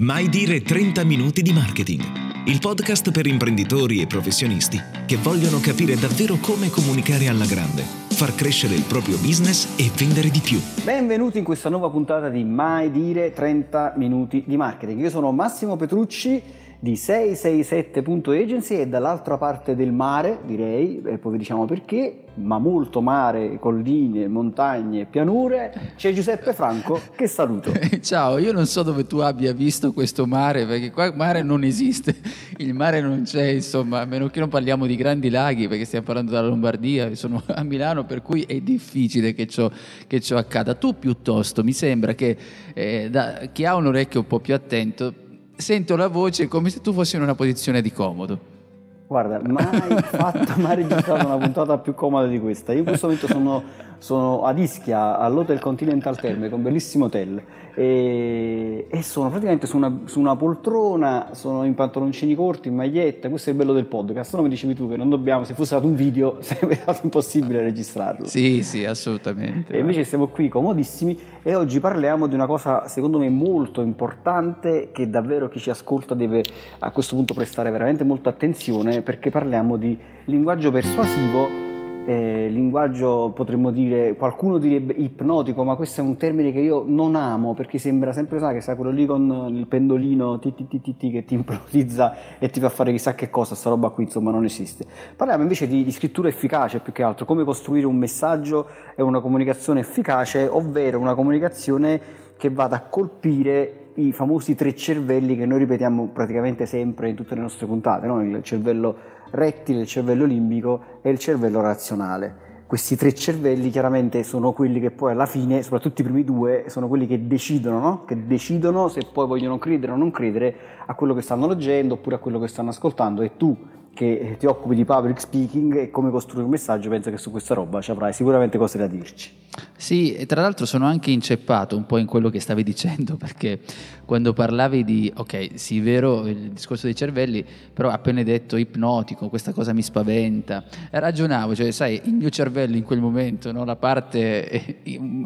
Mai dire 30 minuti di marketing. Il podcast per imprenditori e professionisti che vogliono capire davvero come comunicare alla grande, far crescere il proprio business e vendere di più. Benvenuti in questa nuova puntata di Mai dire 30 minuti di marketing. Io sono Massimo Petrucci di 667.agency e dall'altra parte del mare, direi, e poi vi diciamo perché, ma molto mare, colline, montagne, pianure, c'è Giuseppe Franco, che saluto. Ciao, io non so dove tu abbia visto questo mare, perché qua il mare non esiste, il mare non c'è, insomma, a meno che non parliamo di grandi laghi, perché stiamo parlando della Lombardia, sono a Milano, per cui è difficile che ciò, che ciò accada. Tu piuttosto, mi sembra che eh, da, chi ha un orecchio un po' più attento, sento la voce come se tu fossi in una posizione di comodo. Guarda, mai fatto, mai registrato una puntata più comoda di questa. Io in questo momento sono, sono ad Ischia, all'Hotel Continental Terme, con un bellissimo hotel e, e sono praticamente su una, su una, poltrona, sono in pantaloncini corti, in maglietta, questo è il bello del podcast, no mi dicevi tu che non dobbiamo, se fosse stato un video sarebbe stato impossibile registrarlo. Sì, sì, assolutamente. E invece siamo qui comodissimi e oggi parliamo di una cosa secondo me molto importante che davvero chi ci ascolta deve a questo punto prestare veramente molta attenzione perché parliamo di linguaggio persuasivo eh, linguaggio potremmo dire, qualcuno direbbe ipnotico, ma questo è un termine che io non amo perché sembra sempre, sai, che sa quello lì con il pendolino ti, ti, ti, ti, che ti ipnotizza e ti fa fare chissà che cosa, sta roba qui insomma non esiste. Parliamo invece di, di scrittura efficace più che altro, come costruire un messaggio e una comunicazione efficace, ovvero una comunicazione che vada a colpire i famosi tre cervelli che noi ripetiamo praticamente sempre in tutte le nostre puntate, no? il cervello rettile, il cervello limbico e il cervello razionale. Questi tre cervelli chiaramente sono quelli che poi alla fine, soprattutto i primi due, sono quelli che decidono, no? che decidono se poi vogliono credere o non credere a quello che stanno leggendo oppure a quello che stanno ascoltando e tu che ti occupi di public speaking e come costruire un messaggio, penso che su questa roba ci avrai sicuramente cose da dirci. Sì, e tra l'altro sono anche inceppato un po' in quello che stavi dicendo, perché quando parlavi di, ok, sì, vero, il discorso dei cervelli, però appena detto ipnotico, questa cosa mi spaventa, ragionavo, cioè sai, il mio cervello in quel momento, no, la parte,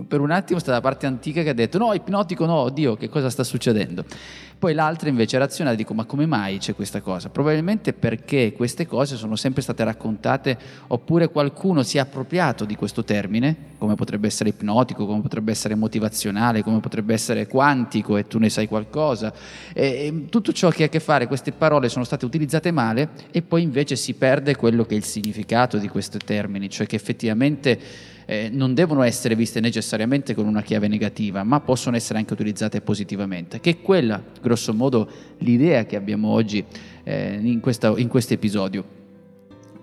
per un attimo è stata la parte antica che ha detto, no, ipnotico no, oddio, che cosa sta succedendo? Poi l'altra invece razionale, dico, ma come mai c'è questa cosa? Probabilmente perché queste cose sono sempre state raccontate oppure qualcuno si è appropriato di questo termine, come potrebbe essere ipnotico, come potrebbe essere motivazionale, come potrebbe essere quantico e tu ne sai qualcosa. E, e tutto ciò che ha a che fare, queste parole sono state utilizzate male e poi invece si perde quello che è il significato di questi termini, cioè che effettivamente eh, non devono essere viste necessariamente con una chiave negativa, ma possono essere anche utilizzate positivamente, che è quella, grosso modo, l'idea che abbiamo oggi eh, in, questo episodio.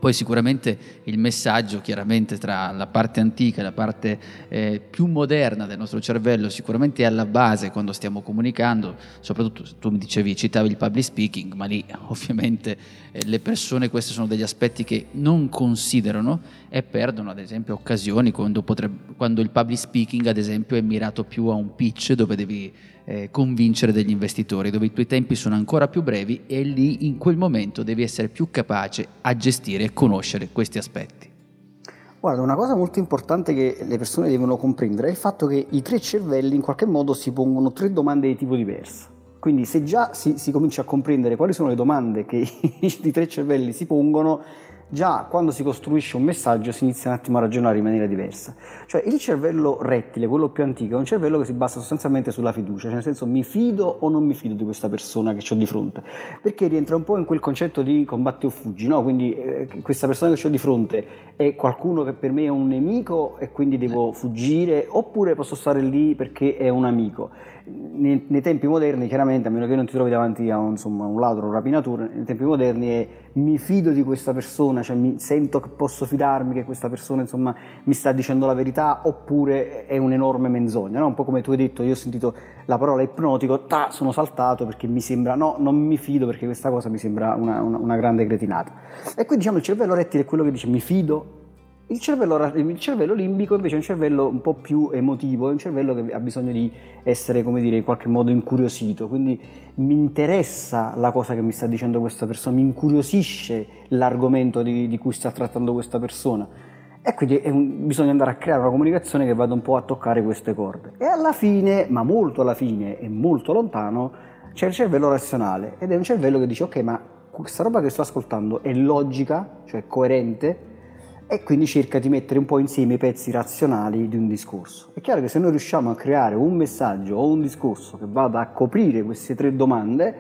Poi sicuramente il messaggio, chiaramente tra la parte antica e la parte eh, più moderna del nostro cervello, sicuramente è alla base quando stiamo comunicando, soprattutto tu mi dicevi, citavi il public speaking, ma lì ovviamente eh, le persone questi sono degli aspetti che non considerano e perdono ad esempio occasioni quando, potrebbe, quando il public speaking ad esempio è mirato più a un pitch dove devi eh, convincere degli investitori, dove i tuoi tempi sono ancora più brevi e lì in quel momento devi essere più capace a gestire e conoscere questi aspetti. Guarda, una cosa molto importante che le persone devono comprendere è il fatto che i tre cervelli in qualche modo si pongono tre domande di tipo diverso. Quindi se già si, si comincia a comprendere quali sono le domande che i tre cervelli si pongono, già quando si costruisce un messaggio si inizia un attimo a ragionare in maniera diversa. Cioè il cervello rettile, quello più antico, è un cervello che si basa sostanzialmente sulla fiducia, cioè nel senso mi fido o non mi fido di questa persona che ho di fronte, perché rientra un po' in quel concetto di combatti o fuggi, no? quindi eh, questa persona che ho di fronte è qualcuno che per me è un nemico e quindi devo fuggire, oppure posso stare lì perché è un amico nei, nei, tempi moderni, chiaramente, a meno che non ti trovi davanti a un, insomma, un ladro un rapinatore, nei tempi moderni è mi fido di questa persona, cioè mi sento che posso fidarmi che questa persona insomma, mi sta dicendo la verità, oppure è un'enorme menzogna. No? Un po' come tu hai detto, io ho sentito la parola ipnotico, ta, sono saltato perché mi sembra, no, non mi fido perché questa cosa mi sembra una, una, una grande cretinata. E quindi diciamo il cervello rettile è quello che dice mi fido il cervello, il cervello, limbico invece è un cervello un po' più emotivo, è un cervello che ha bisogno di essere, come dire, in qualche modo incuriosito, quindi mi interessa la cosa che mi sta dicendo questa persona, mi incuriosisce l'argomento di, di cui sta trattando questa persona. E quindi un, bisogna andare a creare una comunicazione che vada un po' a toccare queste corde. E alla fine, ma molto alla fine e molto lontano, c'è il cervello razionale ed è un cervello che dice ok ma questa roba che sto ascoltando è logica, cioè coerente, e quindi cerca di mettere un po' insieme i pezzi razionali di un discorso. È chiaro che se noi riusciamo a creare un messaggio o un discorso che vada a coprire queste tre domande,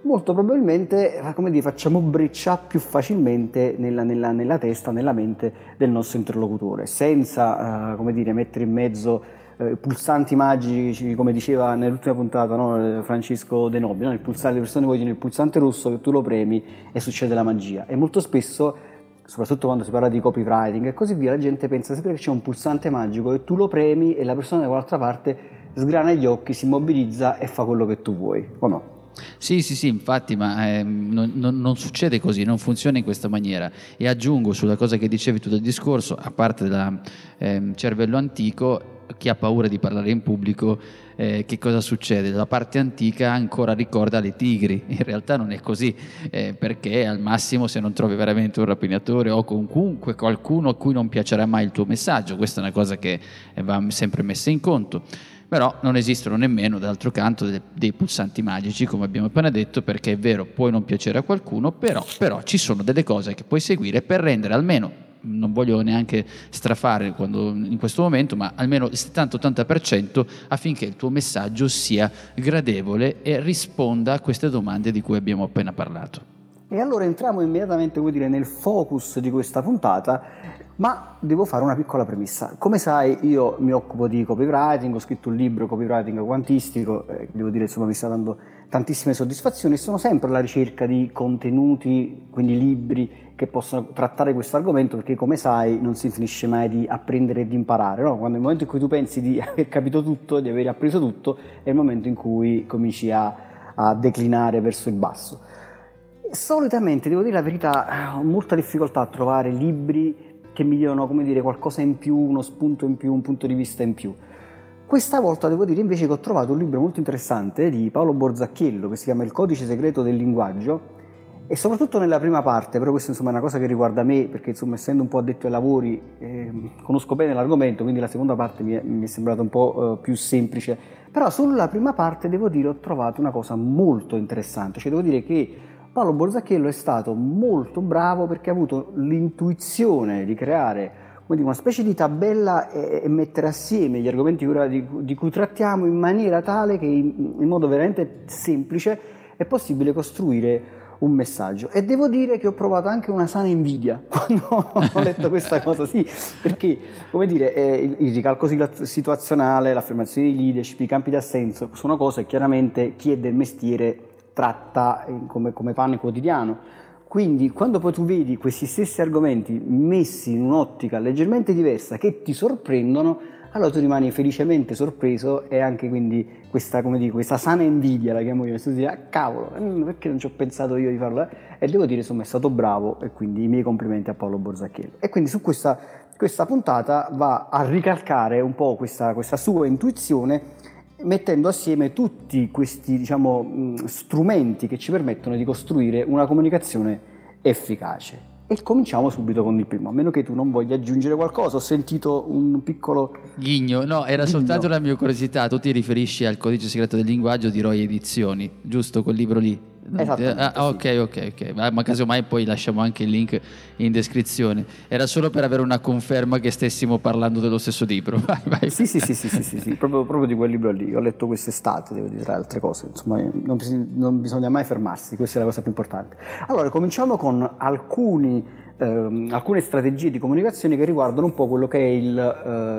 molto probabilmente dire, facciamo breccia più facilmente nella, nella, nella, testa, nella mente del nostro interlocutore, senza uh, dire, mettere in mezzo uh, pulsanti magici, come diceva nell'ultima puntata no, Francesco De Nobile, no? le persone vogliono il pulsante rosso che tu lo premi e succede la magia. E molto spesso soprattutto quando si parla di copywriting e così via, la gente pensa sempre che c'è un pulsante magico e tu lo premi e la persona dall'altra parte sgrana gli occhi, si immobilizza e fa quello che tu vuoi, o no? Sì, sì, sì, infatti, ma eh, non, non, non, succede così, non funziona in questa maniera. E aggiungo sulla cosa che dicevi tu del discorso, a parte del eh, cervello antico, chi ha paura di parlare in pubblico, eh, che cosa succede? La parte antica ancora ricorda le tigri, in realtà non è così, eh, perché al massimo se non trovi veramente un rapinatore o comunque qualcuno a cui non piacerà mai il tuo messaggio, questa è una cosa che va sempre messa in conto. Però non esistono nemmeno, d'altro canto, dei, dei pulsanti magici, come abbiamo appena detto, perché è vero, puoi non piacere a qualcuno, però, però ci sono delle cose che puoi seguire per rendere almeno non voglio neanche strafare quando, in questo momento, ma almeno il 70-80% affinché il tuo messaggio sia gradevole e risponda a queste domande di cui abbiamo appena parlato. E allora entriamo immediatamente dire, nel focus di questa puntata, ma devo fare una piccola premessa. Come sai io mi occupo di copywriting, ho scritto un libro copywriting quantistico, eh, devo dire insomma mi sta dando tantissime soddisfazioni sono sempre alla ricerca di contenuti, quindi libri che possano trattare questo argomento perché come sai non si finisce mai di apprendere e di imparare, no? quando nel momento in cui tu pensi di aver capito tutto, di aver appreso tutto, è il momento in cui cominci a, a declinare verso il basso. Solitamente, devo dire la verità, ho molta difficoltà a trovare libri che mi diano, come dire, qualcosa in più, uno spunto in più, un punto di vista in più. Questa volta devo dire invece che ho trovato un libro molto interessante di Paolo Borzacchiello che si chiama Il codice segreto del linguaggio e soprattutto nella prima parte, però questa insomma, è una cosa che riguarda me, perché insomma, essendo un po' addetto ai lavori eh, conosco bene l'argomento, quindi la seconda parte mi è, mi è sembrata un po' eh, più semplice, però sulla prima parte devo dire ho trovato una cosa molto interessante, cioè devo dire che Paolo Borzacchiello è stato molto bravo perché ha avuto l'intuizione di creare una specie di tabella e, mettere assieme gli argomenti di, cui trattiamo in maniera tale che in modo veramente semplice è possibile costruire un messaggio e devo dire che ho provato anche una sana invidia quando ho letto questa cosa, sì, perché come dire, eh, il, ricalco situazionale, l'affermazione di leadership, i campi d'assenso sono cose che chiaramente chi è del mestiere tratta come, come pane quotidiano. Quindi quando poi tu vedi questi stessi argomenti messi in un'ottica leggermente diversa che ti sorprendono, allora tu rimani felicemente sorpreso e anche quindi questa, come dico, questa sana invidia, la chiamo io, tu dici, ah cavolo, mm, perché non ci ho pensato io di farlo? E devo dire, insomma, è stato bravo e quindi i miei complimenti a Paolo Borzacchiello. E quindi su questa, questa puntata va a ricalcare un po' questa, questa sua intuizione mettendo assieme tutti questi diciamo, mm, strumenti che ci permettono di costruire una comunicazione efficace. E cominciamo subito con il primo, a meno che tu non voglia aggiungere qualcosa. Ho sentito un piccolo ghigno. No, era ghigno. soltanto la mia curiosità. Tu ti riferisci al codice segreto del linguaggio di Roy Edizioni, giusto quel libro lì? Esattamente, Ah, ok, ok, ok. Ma, ma casomai poi lasciamo anche il link in descrizione. Era solo per avere una conferma che stessimo parlando dello stesso libro. Vai, vai. Sì, sì, sì, sì, sì, sì, sì, proprio, proprio di quel libro lì. Ho letto quest'estate, devo dire, tra le altre cose. Insomma, non, non bisogna mai fermarsi, questa è la cosa più importante. Allora, cominciamo con alcuni, ehm, alcune strategie di comunicazione che riguardano un po' quello che è il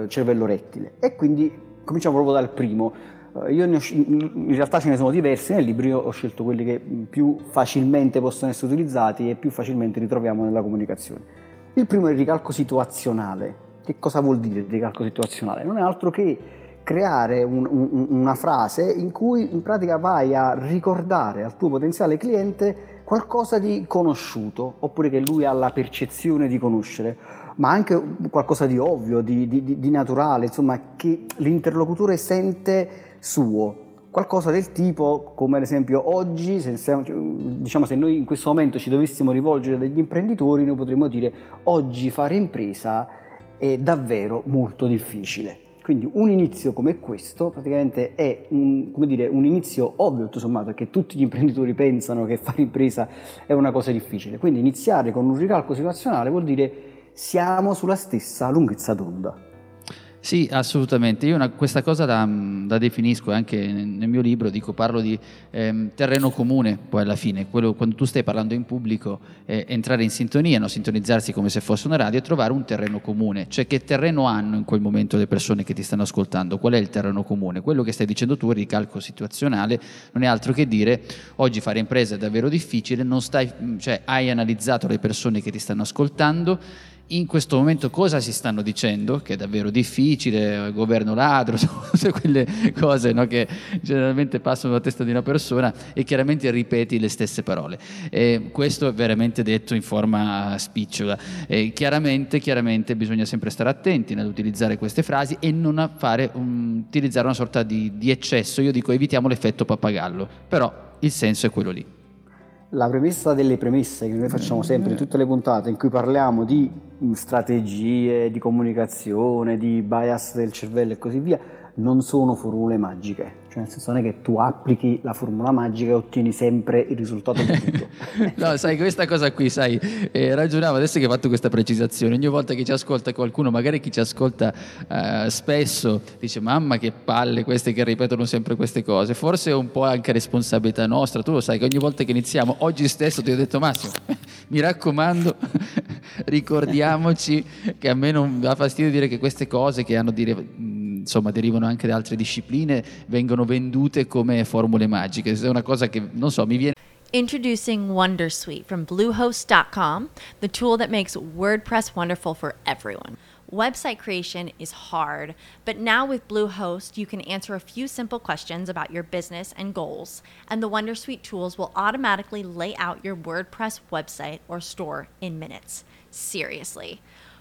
eh, cervello rettile. E quindi cominciamo proprio dal primo. Io ne ho in realtà ce ne sono diversi nel libro, io ho scelto quelli che più facilmente possono essere utilizzati e più facilmente ritroviamo nella comunicazione. Il primo è il ricalco situazionale. Che cosa vuol dire il ricalco situazionale? Non è altro che creare un- un- una frase in cui in pratica vai a ricordare al tuo potenziale cliente qualcosa di conosciuto, oppure che lui ha la percezione di conoscere, ma anche qualcosa di ovvio, di- di- di naturale, insomma, che l'interlocutore sente suo. Qualcosa del tipo, come ad esempio oggi, se, diciamo, se noi in questo momento ci dovessimo rivolgere a degli imprenditori, noi potremmo dire oggi fare impresa è davvero molto difficile. Quindi un inizio come questo praticamente è un, dire, un inizio ovvio tutto sommato, perché tutti gli imprenditori pensano che fare impresa è una cosa difficile. Quindi iniziare con un ricalco situazionale vuol dire siamo sulla stessa lunghezza d'onda. Sì, assolutamente. Io una- questa cosa la, la definisco anche nel, mio libro, dico, parlo di ehm, terreno comune, poi alla fine, quello, quando tu stai parlando in pubblico, eh, entrare in sintonia, no? sintonizzarsi come se fosse una radio e trovare un terreno comune, cioè che terreno hanno in quel momento le persone che ti stanno ascoltando, qual è il terreno comune? Quello che stai dicendo tu, il ricalco situazionale, non è altro che dire oggi fare impresa è davvero difficile, non stai, cioè, hai analizzato le persone che ti stanno ascoltando, in questo momento cosa si stanno dicendo, che è davvero difficile, governo ladro, tutte quelle cose no, che generalmente passano dalla testa di una persona e chiaramente ripeti le stesse parole. E questo è veramente detto in forma spicciola. Chiaramente, chiaramente bisogna sempre stare attenti nell'utilizzare queste frasi e non fare un- utilizzare una sorta di, di eccesso. Io dico evitiamo l'effetto pappagallo, però il senso è quello lì. La premessa delle premesse che noi facciamo sempre in tutte le puntate in cui parliamo di mh, strategie, di comunicazione, di bias del cervello e così via, non sono formule magiche. Cioè, nel senso non è che tu applichi la formula magica e ottieni sempre il risultato voluto. No, sai, questa cosa qui, sai, eh, ragionavo adesso che hai fatto questa precisazione. Ogni volta che ci ascolta qualcuno, magari chi ci ascolta eh, spesso, dice: Mamma, che palle queste che ripetono sempre queste cose. Forse è un po' anche responsabilità nostra. Tu lo sai che ogni volta che iniziamo, oggi stesso ti ho detto: Massimo, mi raccomando, ricordiamoci che a me non dà fastidio dire che queste cose che hanno dire, insomma, derivano anche da altre discipline, vengono vendute come formule magiche. È una cosa che non so, mi viene. Introducing Wondersuite from Bluehost.com, the tool that makes WordPress wonderful for everyone. Website creation is hard, but now with Bluehost, you can answer a few simple questions about your business and goals, and the Wondersuite tools will automatically lay out your WordPress website or store in minutes. Seriously.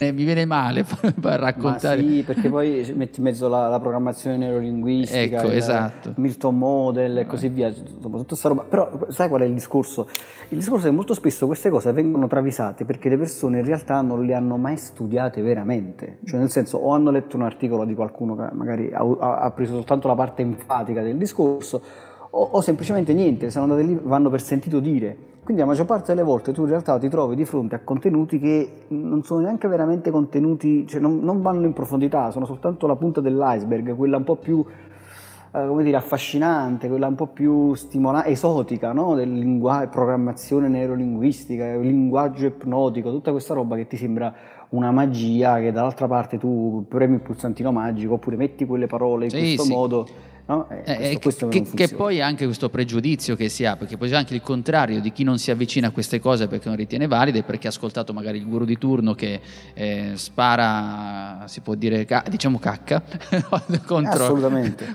Mi viene male a Ma raccontare. sì, perché poi metti in mezzo la, la programmazione neurolinguistica, Ecco, esatto. Milton Model e così via, insomma, tutta sta roba. Però sai qual è il discorso? Il discorso è che molto spesso queste cose vengono travisate perché le persone in realtà non le hanno mai studiate veramente. Cioè nel senso o hanno letto un articolo di qualcuno che magari ha, ha- ha preso soltanto la parte enfatica del discorso o, o semplicemente niente, sono andate lì, vanno per sentito dire. Quindi la maggior parte delle volte tu in realtà ti trovi di fronte a contenuti che non sono neanche veramente contenuti, cioè non, non vanno in profondità, sono soltanto la punta dell'iceberg, quella un po' più, eh, come dire, affascinante, quella un po' più stimolante, esotica, no? Del linguaggio, programmazione neurolinguistica, linguaggio ipnotico, tutta questa roba che ti sembra una magia che dall'altra parte tu premi il pulsantino magico oppure metti quelle parole in Sì, questo sì. modo No? Eh, eh questo, questo che, che, poi anche questo pregiudizio che si ha, perché poi c'è anche il contrario di chi non si avvicina a queste cose perché non ritiene valide, perché ha ascoltato magari il guru di turno che eh, spara, si può dire, diciamo cacca contro,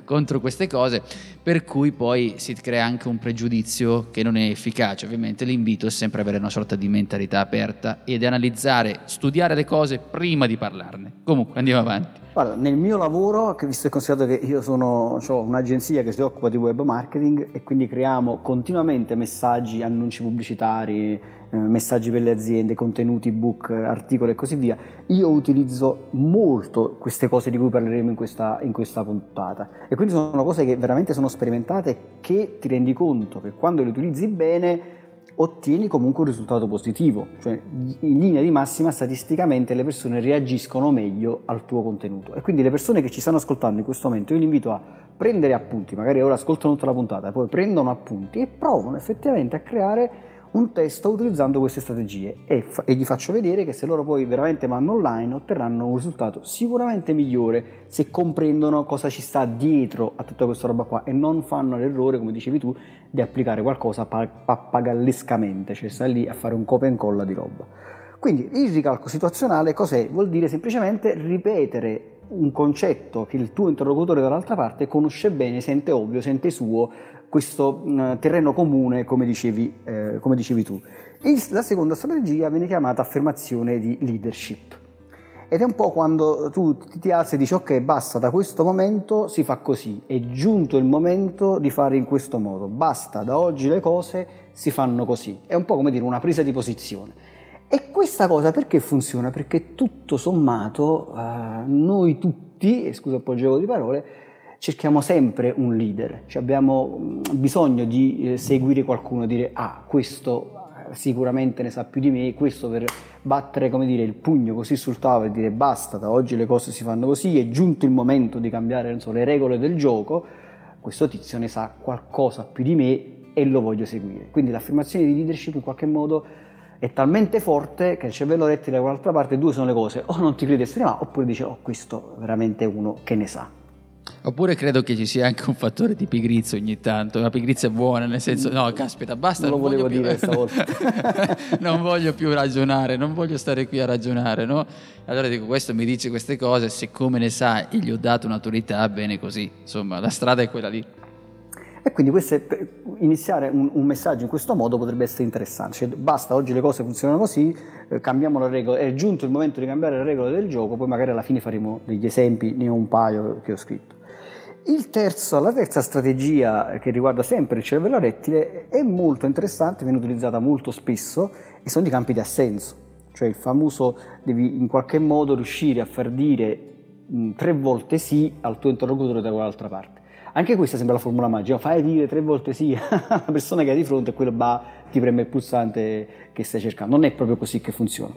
contro queste cose, per cui poi si crea anche un pregiudizio che non è efficace. Ovviamente l'invito è sempre avere una sorta di mentalità aperta ed analizzare, studiare le cose prima di parlarne. Comunque andiamo avanti. Guarda, nel mio lavoro, visto e considerato che io sono, ho un'agenzia che si occupa di web marketing e quindi creiamo continuamente messaggi, annunci pubblicitari, eh, messaggi per le aziende, contenuti, book, articoli e così via, io utilizzo molto queste cose di cui parleremo in questa, in questa puntata. E quindi sono cose che veramente sono sperimentate che ti rendi conto che quando le utilizzi bene ottieni comunque un risultato positivo, cioè in linea di massima statisticamente le persone reagiscono meglio al tuo contenuto. E quindi le persone che ci stanno ascoltando in questo momento io li invito a prendere appunti, magari ora ascoltano tutta la puntata, poi prendono appunti e provano effettivamente a creare un testo utilizzando queste strategie e, fa- e, gli faccio vedere che se loro poi veramente vanno online otterranno un risultato sicuramente migliore se comprendono cosa ci sta dietro a tutta questa roba qua e non fanno l'errore, come dicevi tu, di applicare qualcosa pappagallescamente, cioè sta lì a fare un copia e incolla di roba. Quindi il ricalco situazionale cos'è? Vuol dire semplicemente ripetere un concetto che il tuo interlocutore dall'altra parte conosce bene, sente ovvio, sente suo, questo mh, terreno comune, come dicevi, eh, come dicevi tu. Il, la seconda strategia viene chiamata affermazione di leadership. Ed è un po' quando tu ti alzi e dici ok basta, da questo momento si fa così, è giunto il momento di fare in questo modo, basta, da oggi le cose si fanno così. È un po' come dire una presa di posizione. E questa cosa perché funziona? Perché tutto sommato uh, noi tutti, e scusa il gioco di parole, cerchiamo sempre un leader, cioè abbiamo mm, bisogno di eh, seguire qualcuno, dire ah questo eh, sicuramente ne sa più di me, questo per battere come dire, il pugno così sul tavolo e dire basta, da oggi le cose si fanno così, è giunto il momento di cambiare so, le regole del gioco, questo tizio ne sa qualcosa più di me e lo voglio seguire. Quindi l'affermazione di leadership in qualche modo è talmente forte che il cervello rettile da quell'altra parte due sono le cose, o non ti crede estrema, oppure dice, oh questo è veramente uno che ne sa. Oppure credo che ci sia anche un fattore di pigrizia ogni tanto, la pigrizia è buona, nel senso, no, caspita, basta. Non lo volevo più, dire stavolta. non voglio più ragionare, non voglio stare qui a ragionare, no? Allora dico, questo mi dice queste cose, siccome ne sa e gli ho dato un'autorità, bene così, insomma, la strada è quella lì. E quindi questo, iniziare un, un, messaggio in questo modo potrebbe essere interessante. Cioè, basta, oggi le cose funzionano così, eh, cambiamo le regole, è giunto il momento di cambiare le regole del gioco, poi magari alla fine faremo degli esempi, ne ho un paio che ho scritto. Terzo, la terza strategia che riguarda sempre il cervello rettile è molto interessante, viene utilizzata molto spesso e sono i campi di assenso, cioè il famoso devi in qualche modo riuscire a far dire mh, tre volte sì al tuo interlocutore da quell'altra parte. Anche questa sembra la formula magica, fai dire tre volte sì alla persona che hai di fronte e quello ti preme il pulsante che stai cercando. Non è proprio così che funziona.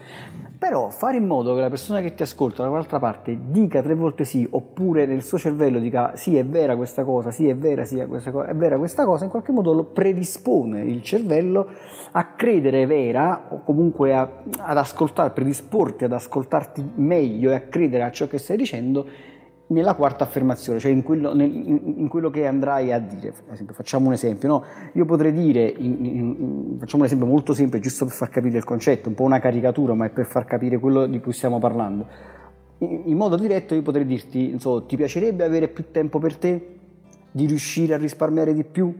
Però fare in modo che la persona che ti ascolta da parte dica tre volte sì, oppure nel suo cervello dica sì è vera questa cosa, sì è vera, sì è, questa cosa, è vera questa cosa, in qualche modo lo predispone il cervello a credere vera o comunque a, ad ascoltare, predisporti ad ascoltarti meglio e a credere a ciò che stai dicendo nella quarta affermazione, cioè in quello, nel, in quello, che andrai a dire. Facciamo un esempio, no? io potrei dire, in, in, facciamo un esempio molto semplice, giusto per far capire il concetto, un po' una caricatura, ma è per far capire quello di cui stiamo parlando. In, modo diretto io potrei dirti, so, ti piacerebbe avere più tempo per te, di riuscire a risparmiare di più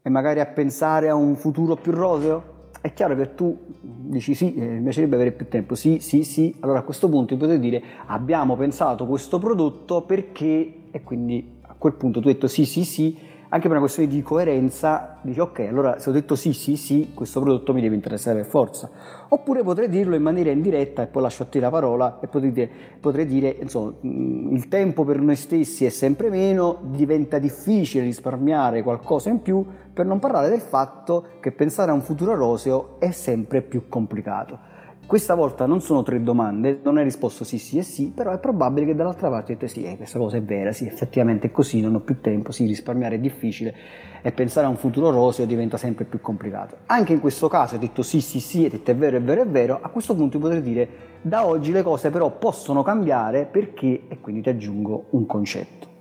e magari a pensare a un futuro più roseo? È chiaro che tu dici sì, eh, mi piacerebbe avere più tempo, sì, sì, sì, allora a questo punto potete dire abbiamo pensato questo prodotto perché e quindi a quel punto tu hai detto sì, sì, sì anche per una questione di coerenza, dici ok, allora se ho detto sì, sì, sì, questo prodotto mi deve interessare per forza. Oppure potrei dirlo in maniera indiretta e poi lascio a te la parola e potrei dire, potrei dire insomma, il tempo per noi stessi è sempre meno, diventa difficile risparmiare qualcosa in più, per non parlare del fatto che pensare a un futuro roseo è sempre più complicato. Questa volta non sono tre domande, non hai risposto sì, sì e sì, però è probabile che dall'altra parte dite sì, eh, questa cosa è vera, sì, effettivamente è così, non ho più tempo, sì, risparmiare è difficile e pensare a un futuro roseo diventa sempre più complicato. Anche in questo caso hai detto sì, sì, sì, hai detto è vero, è vero, è vero, a questo punto potrei dire da oggi le cose però possono cambiare perché, e quindi ti aggiungo un concetto.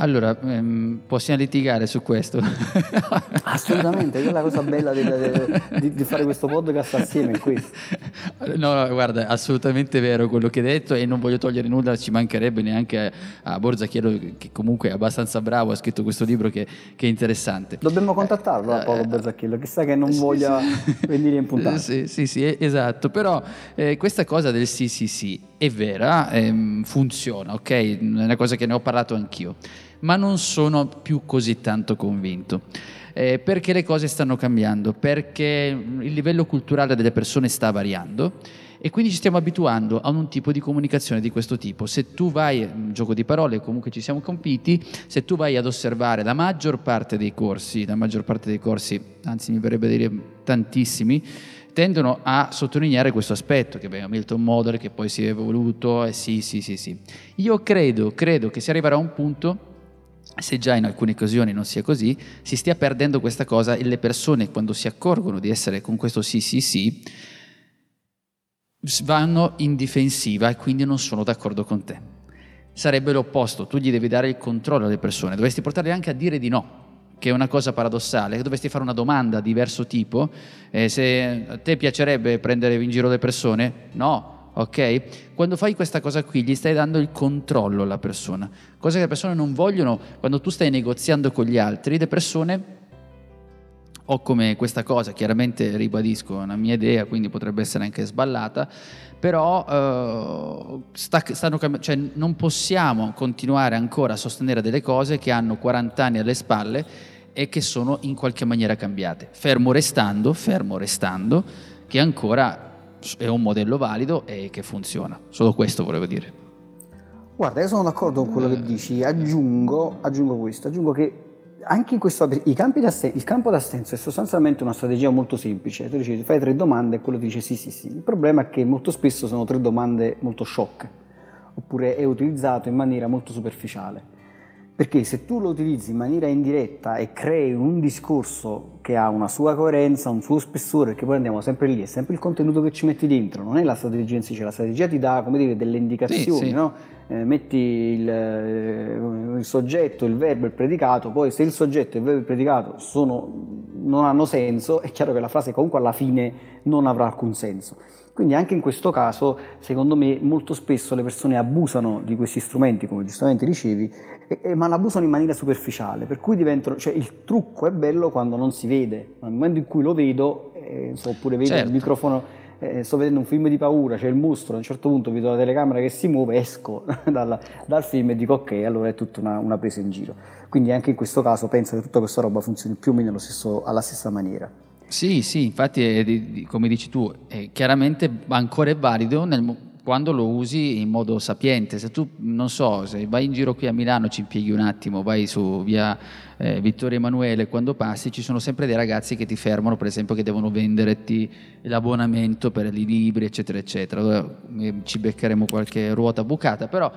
Allora, ehm, possiamo litigare su questo? Assolutamente, è la cosa bella del, di, di, fare questo podcast assieme è questo. No, guarda, assolutamente vero quello che hai detto e non voglio togliere nulla, ci mancherebbe neanche a Borza Chiaro che comunque è abbastanza bravo, ha scritto questo libro che, che è interessante. Dobbiamo contattarlo a Paolo Borzacchiello, chissà che non voglia sì. venire in puntata. Sì, sì, sì, esatto, però eh, questa cosa del sì, sì, sì è vera, ehm, funziona, ok? È una cosa che ne ho parlato anch'io ma non sono più così tanto convinto. Eh, perché le cose stanno cambiando, perché il livello culturale delle persone sta variando e quindi ci stiamo abituando a un tipo di comunicazione di questo tipo. Se tu vai, un gioco di parole, comunque ci siamo compiti, se tu vai ad osservare la maggior parte dei corsi, la maggior parte dei corsi, anzi mi verrebbe a dire tantissimi, tendono a sottolineare questo aspetto, che beh, Milton Model che poi si è evoluto, e eh, sì, sì, sì, sì. Io credo, credo che si arriverà a un punto se già in alcune occasioni non sia così, si stia perdendo questa cosa e le persone quando si accorgono di essere con questo sì sì sì vanno in difensiva e quindi non sono d'accordo con te. Sarebbe l'opposto, tu gli devi dare il controllo alle persone, dovresti portarle anche a dire di no, che è una cosa paradossale, dovresti fare una domanda di diverso tipo, eh, se a te piacerebbe prendere in giro le persone? No, ok? Quando fai questa cosa qui gli stai dando il controllo alla persona, cosa che le persone non vogliono quando tu stai negoziando con gli altri, le persone o come questa cosa, chiaramente ribadisco, è una mia idea, quindi potrebbe essere anche sballata, però uh, sta, stanno, cioè, non possiamo continuare ancora a sostenere delle cose che hanno 40 anni alle spalle e che sono in qualche maniera cambiate, fermo restando, fermo restando, che ancora è un modello valido e che funziona. Solo questo volevo dire. Guarda, io sono d'accordo con quello che dici, aggiungo, aggiungo questo, aggiungo che anche in questo il campo d'assenso è sostanzialmente una strategia molto semplice. Tu dici, fai tre domande e quello ti dice sì, sì, sì. Il problema è che molto spesso sono tre domande molto sciocche, oppure è utilizzato in maniera molto superficiale. Perché se tu lo utilizzi in maniera indiretta e crei un discorso che ha una sua coerenza, un suo spessore, perché poi andiamo sempre lì, è sempre il contenuto che ci metti dentro, non è la strategia in sé, cioè la strategia ti dà, come dire, delle indicazioni, sì, sì. no? eh, metti il, eh, il, soggetto, il verbo, il predicato, poi se il soggetto e il verbo e il predicato sono, non hanno senso, è chiaro che la frase comunque alla fine non avrà alcun senso. Quindi anche in questo caso, secondo me, molto spesso le persone abusano di questi strumenti, come giustamente dicevi, e, e, ma ne abusano in maniera superficiale, per cui diventano, cioè il trucco è bello quando non si vede, nel momento in cui lo vedo, eh, so, oppure vedo certo. il microfono, eh, sto vedendo un film di paura, c'è il mostro, a un certo punto vedo la telecamera che si muove, esco dal, dal film e dico ok, allora è tutta una, una presa in giro. Quindi anche in questo caso penso che tutta questa roba funzioni più o meno stesso, alla stessa maniera. Sì, sì, infatti è, come dici tu, è chiaramente ancora è valido nel, quando lo usi in modo sapiente. Se tu, non so, se vai in giro qui a Milano, ci impieghi un attimo, vai su via eh, Vittorio Emanuele, quando passi ci sono sempre dei ragazzi che ti fermano, per esempio, che devono venderti l'abbonamento per i libri, eccetera, eccetera. Eh, ci beccheremo qualche ruota bucata, però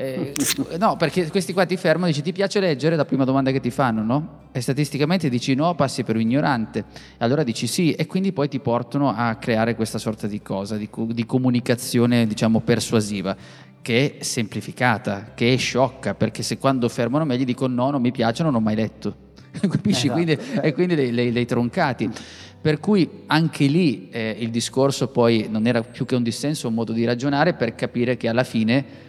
eh, no, perché questi qua ti fermano e dici ti piace leggere? La prima domanda che ti fanno, no? E statisticamente dici no, passi per un ignorante. E allora dici sì, e quindi poi ti portano a creare questa sorta di cosa, di, di comunicazione, diciamo, persuasiva che è semplificata, che è sciocca, perché se quando fermano me gli dico no, non mi piace, non ho mai letto. Capisci? Esatto. Quindi, e quindi li hai troncati. Per cui anche lì eh, il discorso poi non era più che un dissenso, un modo di ragionare per capire che alla fine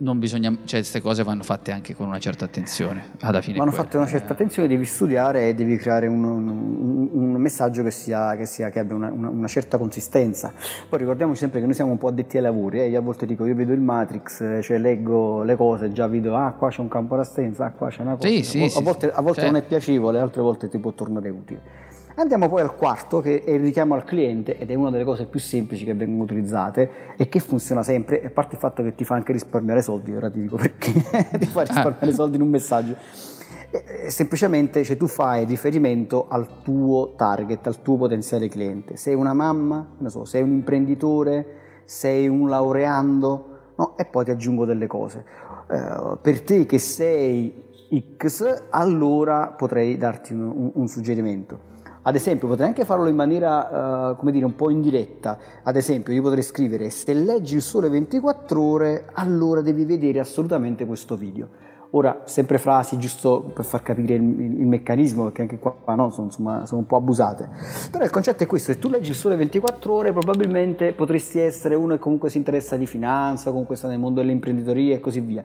non bisogna, cioè queste cose vanno fatte anche con una certa attenzione. Alla fine vanno fatte una certa attenzione, devi studiare e devi creare un, un, un messaggio che, sia, che, sia, che abbia una, una, una, certa consistenza. Poi ricordiamoci sempre che noi siamo un po' addetti ai lavori, eh? io a volte dico, io vedo il Matrix, cioè leggo le cose, già vedo, ah qua c'è un campo d'assenza, ah qua c'è una cosa. Sì, sì, a, sì, volte, a volte cioè... non è piacevole, altre volte ti può tornare utile. Andiamo poi al quarto, che è il richiamo al cliente, ed è una delle cose più semplici che vengono utilizzate e che funziona sempre, a parte il fatto che ti fa anche risparmiare soldi, ora ti dico perché, ti fa risparmiare soldi in un messaggio. semplicemente cioè, tu fai riferimento al tuo target, al tuo potenziale cliente. Sei una mamma, so, sei un imprenditore, sei un laureando, no? e poi ti aggiungo delle cose. Uh, per te che sei X, allora potrei darti un, un, un suggerimento Ad esempio, potrei anche farlo in maniera, uh, come dire, un po' indiretta. Ad esempio, io potrei scrivere: Se leggi il sole 24 ore, allora devi vedere assolutamente questo video. Ora, sempre frasi giusto per far capire il, il, meccanismo, perché anche qua no, sono, insomma, sono un po' abusate. Però il concetto è questo: se tu leggi il sole 24 ore, probabilmente potresti essere uno che comunque si interessa di finanza, comunque sta nel mondo dell'imprenditoria e così via.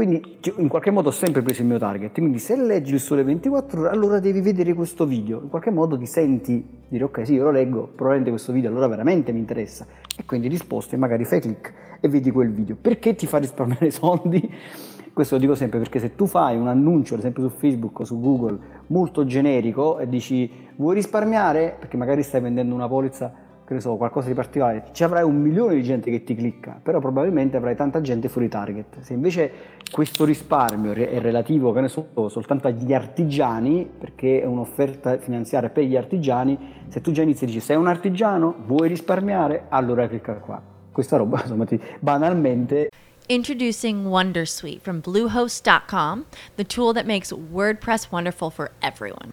Quindi in qualche modo ho sempre preso il mio target, quindi se leggi il sole 24 ore allora devi vedere questo video, in qualche modo ti senti dire ok sì io lo leggo, probabilmente questo video allora veramente mi interessa e quindi risposti e magari fai clic e vedi quel video. Perché ti fa risparmiare soldi? Questo lo dico sempre perché se tu fai un annuncio, ad esempio su Facebook o su Google, molto generico e dici vuoi risparmiare, perché magari stai vendendo una polizza che ne so, qualcosa di particolare, ci avrai un milione di gente che ti clicca, però probabilmente avrai tanta gente fuori target. Se invece questo risparmio è relativo, che ne so, soltanto agli artigiani, perché è un'offerta finanziaria per gli artigiani, se tu già inizi e dici sei un artigiano, vuoi risparmiare, allora clicca qua. Questa roba, insomma, ti, banalmente Introducing Wondersuite from Bluehost.com, the tool that makes WordPress wonderful for everyone.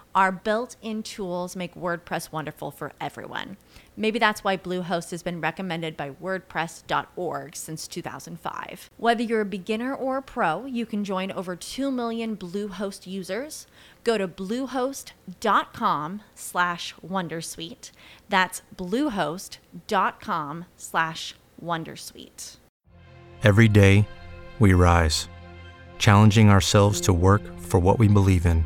Our built in tools make WordPress wonderful for everyone. Maybe that's why Bluehost has been recommended by WordPress.org since 2005. Whether you're a beginner or a pro, you can join over 2 million Bluehost users. Go to bluehost.com slash Wondersuite. That's bluehost.com slash Wondersuite. Every day, we rise, challenging ourselves to work for what we believe in.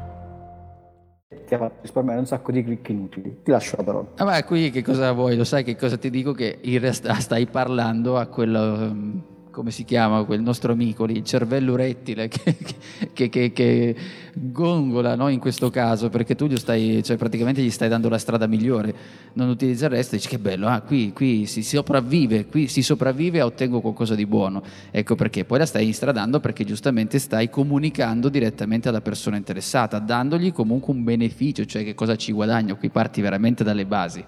Ti ha fatto risparmiare un sacco di click inutili. Ti lascio la parola. Ah, ma qui che cosa vuoi? Lo sai che cosa ti dico? Che in realtà stai parlando a quello. Come si chiama quel nostro amico lì, il cervello rettile che, che, che, che gongola no, in questo caso, perché tu gli stai, cioè praticamente gli stai dando la strada migliore, non utilizza il resto, dici che bello, ah, qui, qui si sopravvive, qui si sopravvive e ottengo qualcosa di buono. Ecco perché poi la stai instradando perché giustamente stai comunicando direttamente alla persona interessata, dandogli comunque un beneficio, cioè che cosa ci guadagno, qui parti veramente dalle basi.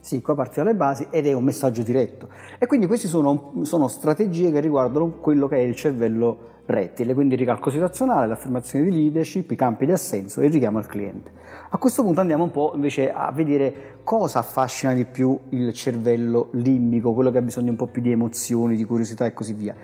Sì, qua parti dalle basi ed è un messaggio diretto. E quindi queste sono, sono, strategie che riguardano quello che è il cervello rettile, quindi il ricalco situazionale, l'affermazione di leadership, i campi di assenso e il richiamo al cliente. A questo punto andiamo un po' invece a vedere cosa affascina di più il cervello limbico, quello che ha bisogno un po' più di emozioni, di curiosità e così via.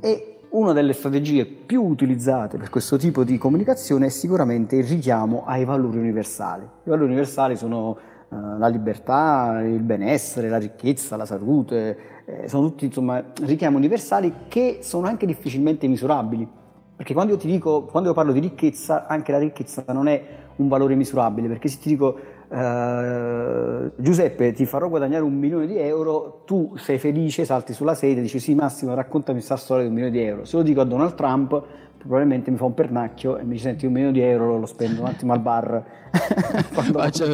E una delle strategie più utilizzate per questo tipo di comunicazione è sicuramente il richiamo ai valori universali. I valori universali sono la libertà, il benessere, la ricchezza, la salute, eh, sono tutti insomma, richiami universali che sono anche difficilmente misurabili. Perché quando io ti dico, quando io parlo di ricchezza, anche la ricchezza non è un valore misurabile, perché se ti dico Uh, Giuseppe ti farò guadagnare un milione di euro, tu sei felice, salti sulla sedia dici sì Massimo raccontami questa storia di un milione di euro. Se lo dico a Donald Trump probabilmente mi fa un pernacchio e mi dice senti un milione di euro lo spendo un attimo al bar. Faccio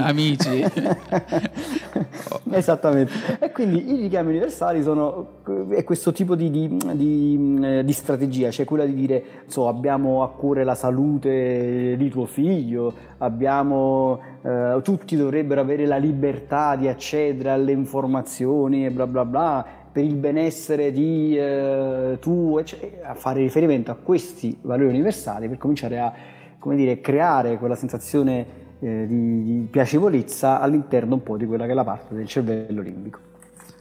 amici. Esattamente. E quindi i richiami universali sono è questo tipo di, di, di, di strategia cioè quella di dire so, abbiamo a cuore la salute di tuo figlio abbiamo eh, tutti dovrebbero avere la libertà di accedere alle informazioni e bla bla bla per il benessere di eh, tu, eccetera, a fare riferimento a questi valori universali per cominciare a come dire, creare quella sensazione eh, di, di, piacevolezza all'interno un po' di quella che è la parte del cervello limbico.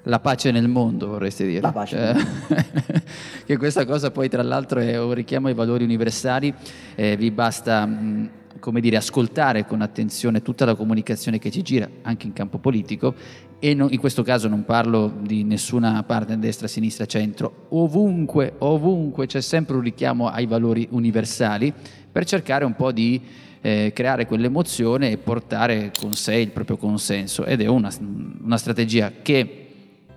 La pace nel mondo, vorresti dire. La pace. Eh, che questa cosa poi tra l'altro è un richiamo ai valori universali, eh, vi basta... Mh, come dire, ascoltare con attenzione tutta la comunicazione che ci gira, anche in campo politico, e non, in questo caso non parlo di nessuna parte destra, sinistra, centro, ovunque, ovunque c'è sempre un richiamo ai valori universali per cercare un po' di eh, creare quell'emozione e portare con sé il proprio consenso ed è una, una strategia che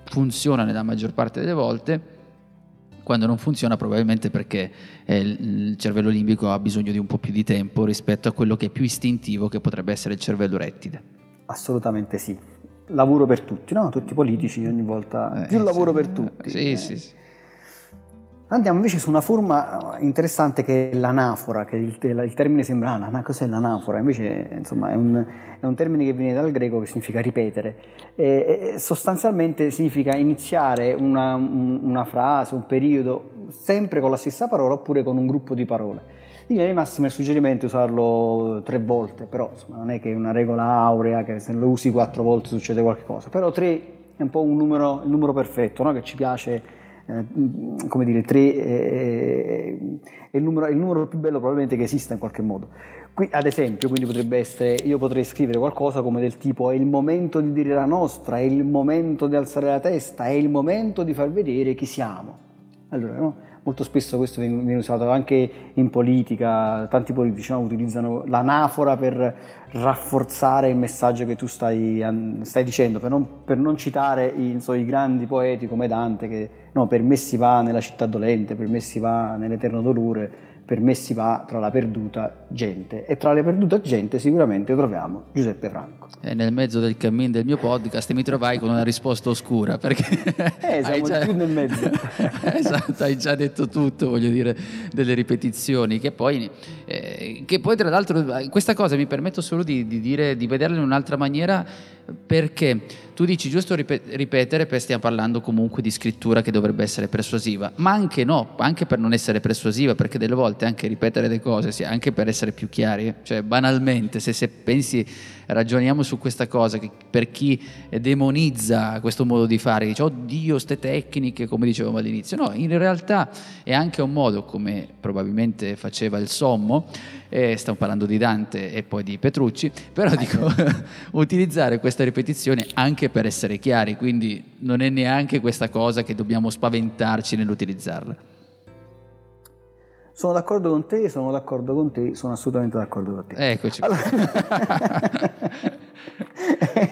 funziona nella maggior parte delle volte quando non funziona probabilmente perché eh, il cervello limbico ha bisogno di un po' più di tempo rispetto a quello che è più istintivo che potrebbe essere il cervello rettile. Assolutamente sì. Lavoro per tutti, no? Tutti i politici ogni volta. Eh, più lavoro sì, per tutti. Sì, eh. sì, sì. Andiamo invece su una forma interessante che è l'anafora, che il, il termine sembra, ah, ma cos'è l'anafora? Invece insomma, è, un, è, un, termine che viene dal greco che significa ripetere. E, e sostanzialmente significa iniziare una, una, frase, un periodo, sempre con la stessa parola oppure con un gruppo di parole. In linea di massima il suggerimento è usarlo tre volte, però insomma, non è che è una regola aurea che se lo usi quattro volte succede qualcosa, però tre è un po' un numero, il numero perfetto no? che ci piace eh, come dire, tre eh, è il numero, il numero, più bello probabilmente che esista in qualche modo. Qui, ad esempio, quindi potrebbe essere, io potrei scrivere qualcosa come del tipo è il momento di dire la nostra, è il momento di alzare la testa, è il momento di far vedere chi siamo. Allora, no? molto spesso questo viene usato anche in politica, tanti politici no? utilizzano l'anafora per rafforzare il messaggio che tu stai, stai dicendo, per non, per non citare i, so, i, grandi poeti come Dante che no, per me si va nella città dolente, per me si va nell'eterno dolore, per me si va tra la perduta gente e tra la perduta gente sicuramente troviamo Giuseppe Franco. E nel mezzo del cammin del mio podcast mi trovai con una risposta oscura perché eh, siamo già... nel mezzo. esatto, hai già detto tutto, voglio dire, delle ripetizioni che poi, eh, che poi tra l'altro questa cosa mi permetto solo di, di, dire, di vederla in un'altra maniera perché? Tu dici giusto ripetere perché stiamo parlando comunque di scrittura che dovrebbe essere persuasiva, ma anche no, anche per non essere persuasiva, perché delle volte anche ripetere le cose, anche per essere più chiari, cioè banalmente se, se pensi, ragioniamo su questa cosa, per chi demonizza questo modo di fare, dice oddio, ste tecniche, come dicevamo all'inizio, no, in realtà è anche un modo, come probabilmente faceva il Sommo, eh, stiamo parlando di Dante e poi di Petrucci, però dico, utilizzare questa ripetizione anche per essere chiari, quindi non è neanche questa cosa che dobbiamo spaventarci nell'utilizzarla. Sono d'accordo con te, sono d'accordo con te, sono assolutamente d'accordo con te. Eccoci. Allora...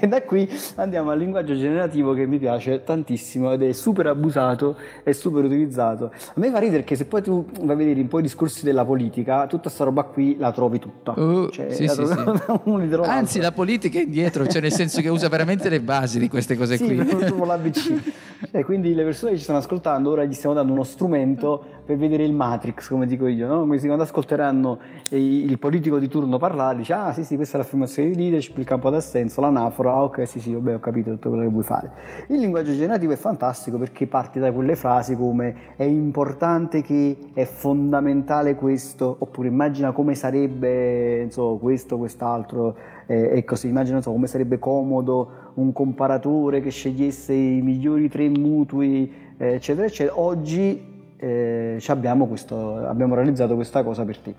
e da qui andiamo al linguaggio generativo che mi piace tantissimo ed è super abusato e super utilizzato. A me fa ridere che se poi tu vai a vedere un po' i discorsi della politica, tutta questa roba qui la trovi tutta. Uh, cioè, sì, la sì, sì. Anzi, la politica è indietro, cioè nel senso che usa veramente le basi di queste cose sì, qui. L'ABC. e quindi le persone che ci stanno ascoltando ora gli stiamo dando uno strumento per vedere il Matrix, come dico io, no? quando ascolteranno il politico di turno parlare, dice ah sì sì questa è l'affermazione di leadership, il campo d'assenso, l'anafora, ah, ok sì sì vabbè ho capito tutto quello che vuoi fare. Il linguaggio generativo è fantastico perché parte da quelle frasi come è importante che, è fondamentale questo, oppure immagina come sarebbe so, questo, quest'altro, eh, e così, immagina so, come sarebbe comodo un comparatore che scegliesse i migliori tre mutui, eccetera, eccetera. Oggi eh, abbiamo, questo, abbiamo realizzato questa cosa per te.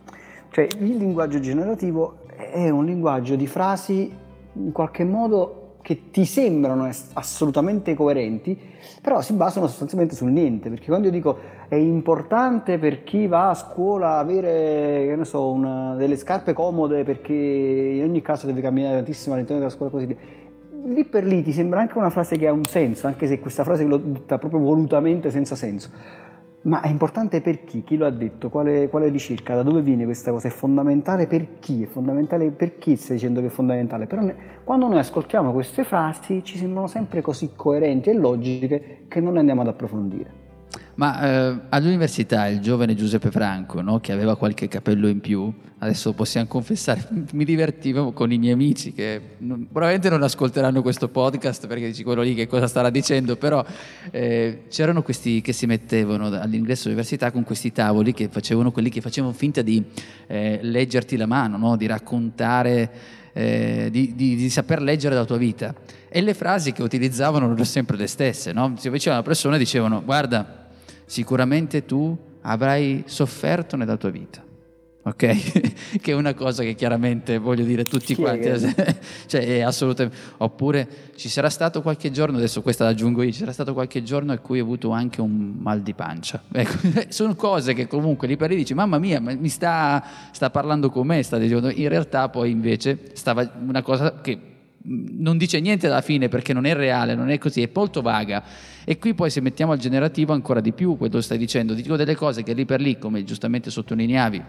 Cioè il linguaggio generativo è un linguaggio di frasi in qualche modo che ti sembrano assolutamente coerenti, però si basano sostanzialmente sul niente, perché quando io dico è importante per chi va a scuola avere, so, una, delle scarpe comode perché in ogni caso deve camminare tantissimo all'interno della scuola così lì per lì ti sembra anche una frase che ha un senso, anche se questa frase l'ho detta proprio volutamente senza senso. Ma è importante per chi? Chi lo ha detto? Quale, quale, ricerca? Da dove viene questa cosa? È fondamentale per chi? È fondamentale per chi stai dicendo che è fondamentale? Però ne, quando noi ascoltiamo queste frasi ci sembrano sempre così coerenti e logiche che non ne andiamo ad approfondire. Ma eh, all'università il giovane Giuseppe Franco, no, che aveva qualche capello in più, adesso possiamo confessare, mi divertivo con i miei amici che non, probabilmente non ascolteranno questo podcast perché dici quello lì che cosa starà dicendo, però eh, c'erano questi che si mettevano all'ingresso all'università con questi tavoli che facevano quelli che facevano finta di eh, leggerti la mano, no, di raccontare, eh, di, di, di saper leggere la tua vita. E le frasi che utilizzavano erano sempre le stesse, no? si avvicinavano a una persona e dicevano guarda, sicuramente tu avrai sofferto nella tua vita. ok? che è una cosa che chiaramente voglio dire tutti quanti, cioè è assolutamente... Oppure ci sarà stato qualche giorno, adesso questa l'aggiungo io, ci sarà stato qualche giorno in cui ho avuto anche un mal di pancia. Ecco, sono cose che comunque lì per lì dici, mamma mia, mi sta, sta parlando con me, sta dicendo... In realtà poi invece stava una cosa che non dice niente alla fine perché non è reale, non è così, è molto vaga. E qui poi se mettiamo al generativo ancora di più quello stai dicendo, dico delle cose che lì per lì, come giustamente sottolineavi,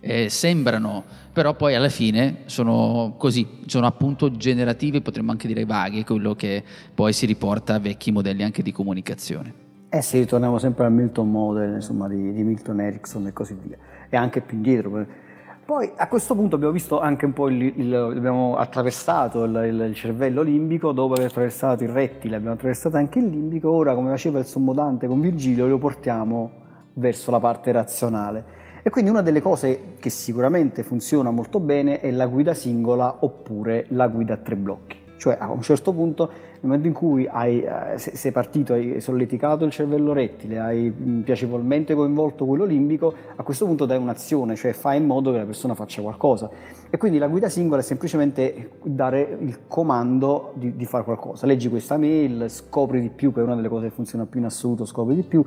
eh, sembrano, però poi alla fine sono così, sono appunto generativi, potremmo anche dire vaghi, quello che poi si riporta a vecchi modelli anche di comunicazione. Eh sì, ritorniamo sempre al Milton Model, insomma, di, di Milton Erickson e così via, e anche più indietro. Poi a questo punto abbiamo visto anche un po' il, il abbiamo attraversato il, il, il, cervello limbico, dopo aver attraversato il rettile abbiamo attraversato anche il limbico, ora come faceva il sommodante con Virgilio lo portiamo verso la parte razionale. E quindi una delle cose che sicuramente funziona molto bene è la guida singola oppure la guida a tre blocchi. Cioè a un certo punto, nel momento in cui hai, eh, sei partito, hai solleticato il cervello rettile, hai mm, piacevolmente coinvolto quello limbico, a questo punto dai un'azione, cioè fai in modo che la persona faccia qualcosa. E quindi la guida singola è semplicemente dare il comando di, di fare qualcosa. Leggi questa mail, scopri di più, che è una delle cose che funziona più in assoluto, scopri di più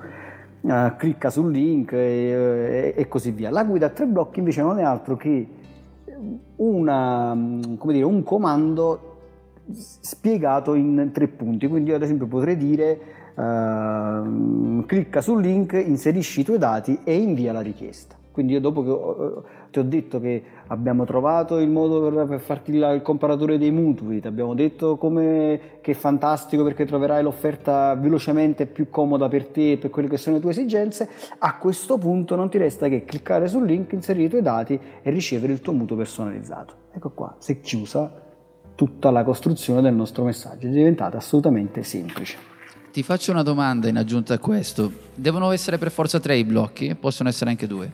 uh, clicca sul link e, e, così via. La guida a tre blocchi invece non è altro che una, dire, un comando spiegato in tre punti. Quindi io ad esempio potrei dire uh, clicca sul link, inserisci i tuoi dati e invia la richiesta. Quindi io dopo che ti ho detto che abbiamo trovato il modo per, per farti il, il comparatore dei mutui, ti abbiamo detto come, che è fantastico perché troverai l'offerta velocemente più comoda per te e per quelle che sono le tue esigenze, a questo punto non ti resta che cliccare sul link, inserire i tuoi dati e ricevere il tuo mutuo personalizzato. Ecco qua, si è chiusa tutta la costruzione del nostro messaggio, è diventata assolutamente semplice. Ti faccio una domanda in aggiunta a questo. Devono essere per forza tre i blocchi? Possono essere anche due?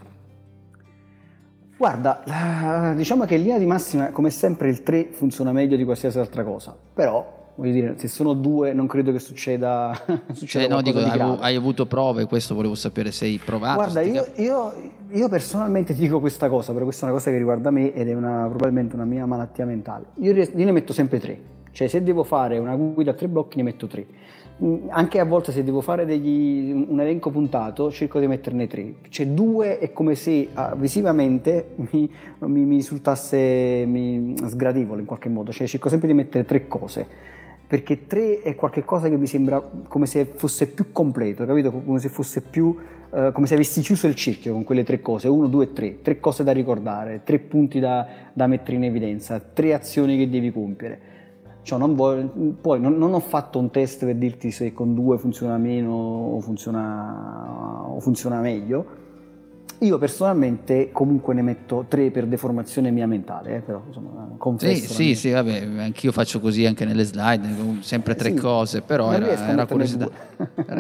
Guarda, diciamo che in linea di massima, come sempre, il 3 funziona meglio di qualsiasi altra cosa, però voglio dire, se sono due non credo che succeda, succeda cioè, no, dico, hai, hai, avuto prove, questo volevo sapere se hai provato. Guarda, io, io, io, personalmente ti dico questa cosa, però questa è una cosa che riguarda me ed è una, probabilmente una mia malattia mentale. Io, io ne metto sempre tre, cioè se devo fare una guida a tre blocchi ne metto tre. Mm, anche a volte se devo fare degli, un elenco puntato cerco di metterne tre, cioè due è come se ah, visivamente mi, mi, mi, risultasse mi, sgradevole in qualche modo, cioè cerco sempre di mettere tre cose, perché tre è qualcosa che mi sembra come se fosse più completo, capito? Come se fosse più, eh, come se avessi chiuso il cerchio con quelle tre cose, uno, due, tre, tre cose da ricordare, tre punti da, da mettere in evidenza, tre azioni che devi compiere. Cioè non voglio, poi non, non, ho fatto un test per dirti se con due funziona meno o funziona, o funziona meglio, io personalmente comunque ne metto tre per deformazione mia mentale, eh, però insomma, confesso. Sì, sì, sì, vabbè, anch'io faccio così anche nelle slide, sempre tre sì, cose, però era, era curiosità.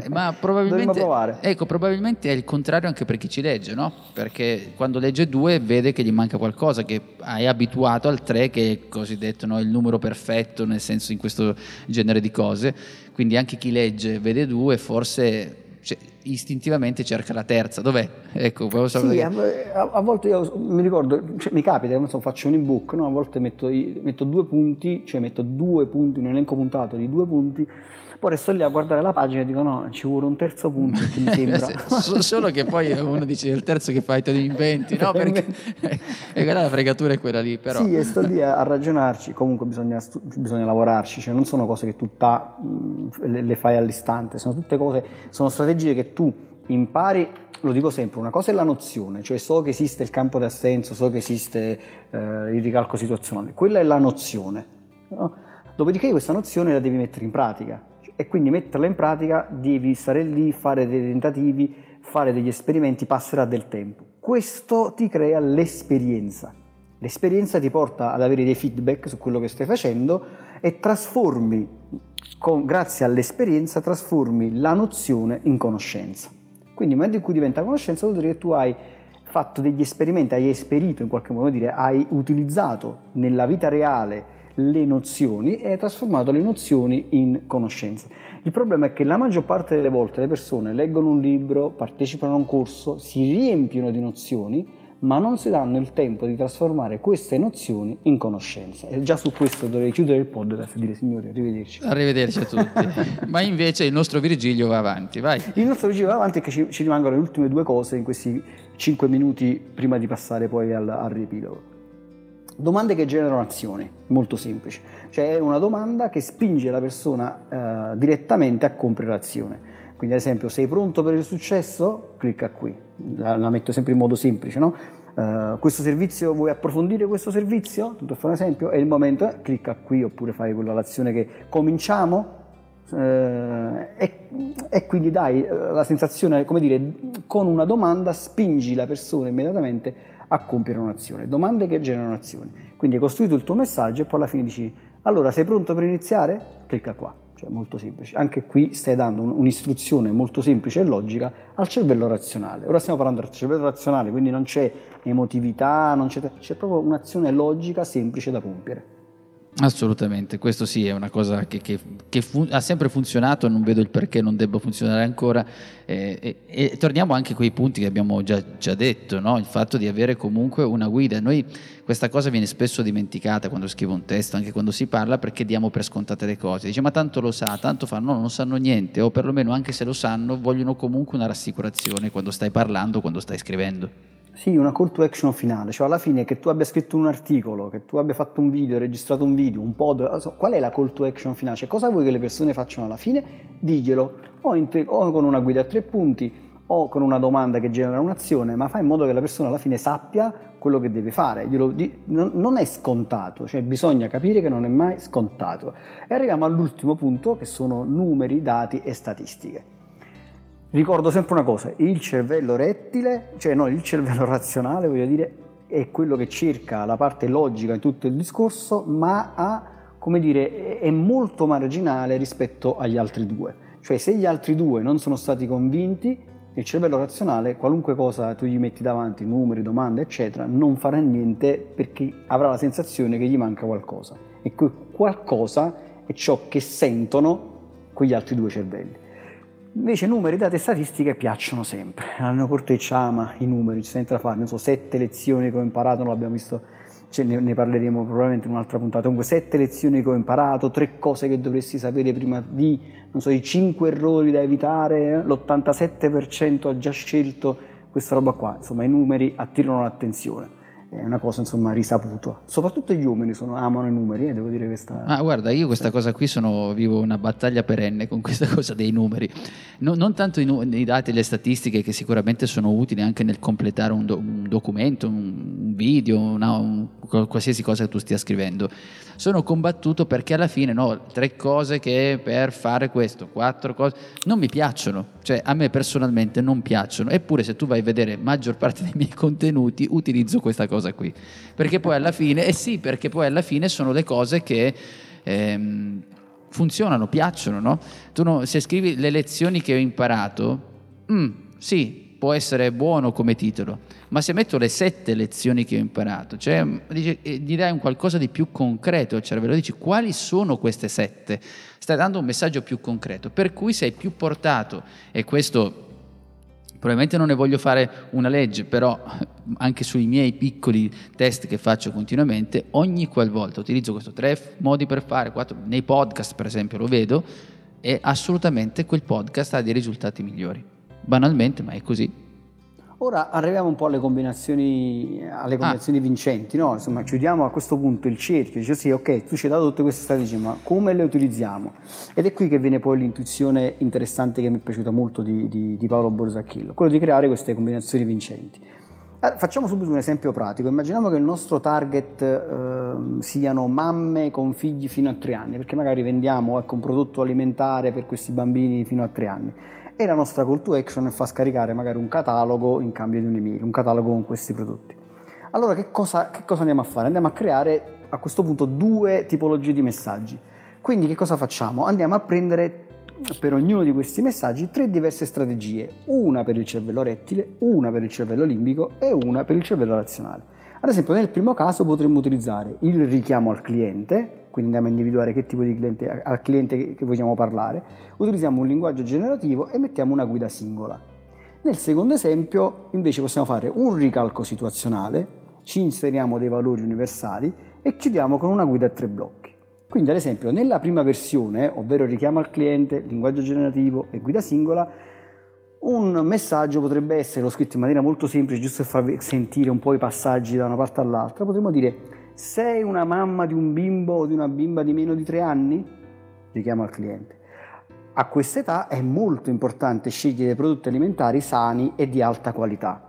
Ma probabilmente, ecco, probabilmente è il contrario anche per chi ci legge, no? Perché quando legge due vede che gli manca qualcosa, che è abituato al tre, che è cosiddetto no, il numero perfetto, nel senso in questo genere di cose. Quindi anche chi legge vede due, forse cioè, istintivamente cerca la terza. Dov'è? Ecco, sì, che... a, a, volte io mi ricordo, cioè, mi capita, non so, faccio un ebook, no? a volte metto, metto, due punti, cioè metto due punti, un elenco puntato di due punti poi resto lì a guardare la pagina e dico no, ci vuole un terzo punto che mi sembra. Solo che poi uno dice il terzo che fai te lo inventi, no? Perché e quella la fregatura è quella lì, però. Sì, e sto lì a, ragionarci, comunque bisogna, bisogna, lavorarci, cioè non sono cose che tu ta, le, le fai all'istante, sono tutte cose, sono strategie che tu impari lo dico sempre, una cosa è la nozione, cioè so che esiste il campo di assenso, so che esiste eh, il ricalco situazionale, quella è la nozione. No? Dopodiché questa nozione la devi mettere in pratica e quindi metterla in pratica devi stare lì, fare dei tentativi, fare degli esperimenti, passerà del tempo. Questo ti crea l'esperienza. L'esperienza ti porta ad avere dei feedback su quello che stai facendo e trasformi, con, grazie all'esperienza, trasformi la nozione in conoscenza. Quindi nel momento in cui diventa conoscenza vuol dire che tu hai fatto degli esperimenti, hai esperito in qualche modo, dire, hai utilizzato nella vita reale le nozioni e hai trasformato le nozioni in conoscenze. Il problema è che la maggior parte delle volte le persone leggono un libro, partecipano a un corso, si riempiono di nozioni, ma non si danno il tempo di trasformare queste nozioni in conoscenza. E già su questo dovrei chiudere il podcast e dire signori, arrivederci. Arrivederci a tutti. ma invece il nostro Virgilio va avanti, vai. Il nostro Virgilio va avanti e ci, ci, rimangono le ultime due cose in questi cinque minuti prima di passare poi al, al riepilogo. Domande che generano azioni, molto semplici. Cioè è una domanda che spinge la persona eh, direttamente a compiere l'azione. Quindi ad esempio, sei pronto per il successo? Clicca qui. La, la metto sempre in modo semplice, no? Uh, questo servizio, vuoi approfondire questo servizio? Tanto fare un esempio, è il momento, eh, clicca qui oppure fai quella l'azione che cominciamo uh, e, e, quindi dai uh, la sensazione, come dire, con una domanda spingi la persona immediatamente a compiere un'azione. Domande che generano azioni. Quindi hai costruito il tuo messaggio e poi alla fine dici, allora sei pronto per iniziare? Clicca qua. Cioè molto semplice. Anche qui stai dando un'istruzione molto semplice e logica al cervello razionale. Ora stiamo parlando del cervello razionale, quindi non c'è emotività, non c'è, c'è proprio un'azione logica semplice da compiere. Assolutamente, questo sì è una cosa che, che, che fun- ha sempre funzionato, non vedo il perché non debba funzionare ancora eh, e, e, torniamo anche a quei punti che abbiamo già, già detto, no? il fatto di avere comunque una guida. Noi questa cosa viene spesso dimenticata quando scrivo un testo, anche quando si parla, perché diamo per scontate le cose. Dice ma tanto lo sa, tanto fa, no, non sanno niente o perlomeno anche se lo sanno vogliono comunque una rassicurazione quando stai parlando, quando stai scrivendo. Sì, una call to action finale, cioè alla fine che tu abbia scritto un articolo, che tu abbia fatto un video, registrato un video, un pod, qual è la call to action finale? Cioè cosa vuoi che le persone facciano alla fine? Diglielo, o, tre, o con una guida a tre punti, o con una domanda che genera un'azione, ma fai in modo che la persona alla fine sappia quello che deve fare. Non è scontato, cioè bisogna capire che non è mai scontato. E arriviamo all'ultimo punto che sono numeri, dati e statistiche. Ricordo sempre una cosa, il cervello rettile, cioè no, il cervello razionale, voglio dire, è quello che cerca la parte logica in tutto il discorso, ma ha, come dire, è molto marginale rispetto agli altri due. Cioè se gli altri due non sono stati convinti, il cervello razionale, qualunque cosa tu gli metti davanti, numeri, domande, eccetera, non farà niente perché avrà la sensazione che gli manca qualcosa. E quel qualcosa è ciò che sentono quegli altri due cervelli. Invece numeri, date e statistiche piacciono sempre. Hanno corteggiama i numeri, ci sente da fare, non so, sette lezioni che ho imparato, non l'abbiamo visto, cioè ne, ne, parleremo probabilmente in un'altra puntata. Comunque sette lezioni che ho imparato, tre cose che dovresti sapere prima di, non so, i cinque errori da evitare, l'87% ha già scelto questa roba qua. Insomma, i numeri attirano l'attenzione è una cosa insomma risaputa. Soprattutto gli uomini sono, amano i numeri, eh, devo dire questa... Ah, guarda, io questa cosa qui sono, vivo una battaglia perenne con questa cosa dei numeri. No, non tanto i, i, dati e le statistiche che sicuramente sono utili anche nel completare un, do, un documento, un, video, una, un, qualsiasi cosa che tu stia scrivendo. Sono combattuto perché alla fine, no, tre cose che per fare questo, quattro cose, non mi piacciono. Cioè, a me personalmente non piacciono. Eppure se tu vai a vedere maggior parte dei miei contenuti, utilizzo questa cosa cosa qui. Perché poi alla fine, eh sì, perché poi alla fine sono le cose che ehm, funzionano, piacciono, no? Tu no, se scrivi le lezioni che ho imparato, mm, sì, può essere buono come titolo, ma se metto le sette lezioni che ho imparato, cioè dici, eh, gli dai un qualcosa di più concreto al cervello, dici quali sono queste sette? Stai dando un messaggio più concreto, per cui sei più portato, e questo Probabilmente non ne voglio fare una legge, però anche sui miei piccoli test che faccio continuamente, ogni qualvolta utilizzo questo tre modi per fare, quattro, nei podcast per esempio lo vedo, e assolutamente quel podcast ha dei risultati migliori. Banalmente, ma è così. Ora arriviamo un po' alle combinazioni, alle combinazioni ah. vincenti, no? Insomma, chiudiamo a questo punto il cerchio, dice sì, ok, tu ci hai dato tutte queste strategie, ma come le utilizziamo? Ed è qui che viene poi l'intuizione interessante che mi è piaciuta molto di, di, di Paolo Borsacchillo, quello di creare queste combinazioni vincenti. Allora, facciamo subito un esempio pratico, immaginiamo che il nostro target eh, siano mamme con figli fino a tre anni, perché magari vendiamo ecco, un prodotto alimentare per questi bambini fino a tre anni e la nostra call to action è far scaricare magari un catalogo in cambio di un'email, un catalogo con questi prodotti. Allora che cosa, che cosa andiamo a fare? Andiamo a creare a questo punto due tipologie di messaggi. Quindi che cosa facciamo? Andiamo a prendere per ognuno di questi messaggi tre diverse strategie, una per il cervello rettile, una per il cervello limbico e una per il cervello razionale. Ad esempio nel primo caso potremmo utilizzare il richiamo al cliente, quindi andiamo a individuare che tipo di cliente, al cliente che vogliamo parlare, utilizziamo un linguaggio generativo e mettiamo una guida singola. Nel secondo esempio invece possiamo fare un ricalco situazionale, ci inseriamo dei valori universali e chiudiamo con una guida a tre blocchi. Quindi ad esempio nella prima versione, ovvero richiamo al cliente, linguaggio generativo e guida singola, un messaggio potrebbe essere, l'ho scritto in maniera molto semplice, giusto per farvi sentire un po' i passaggi da una parte all'altra, potremmo dire sei una mamma di un bimbo o di una bimba di meno di tre anni? Richiamo al cliente. A questa età è molto importante scegliere prodotti alimentari sani e di alta qualità.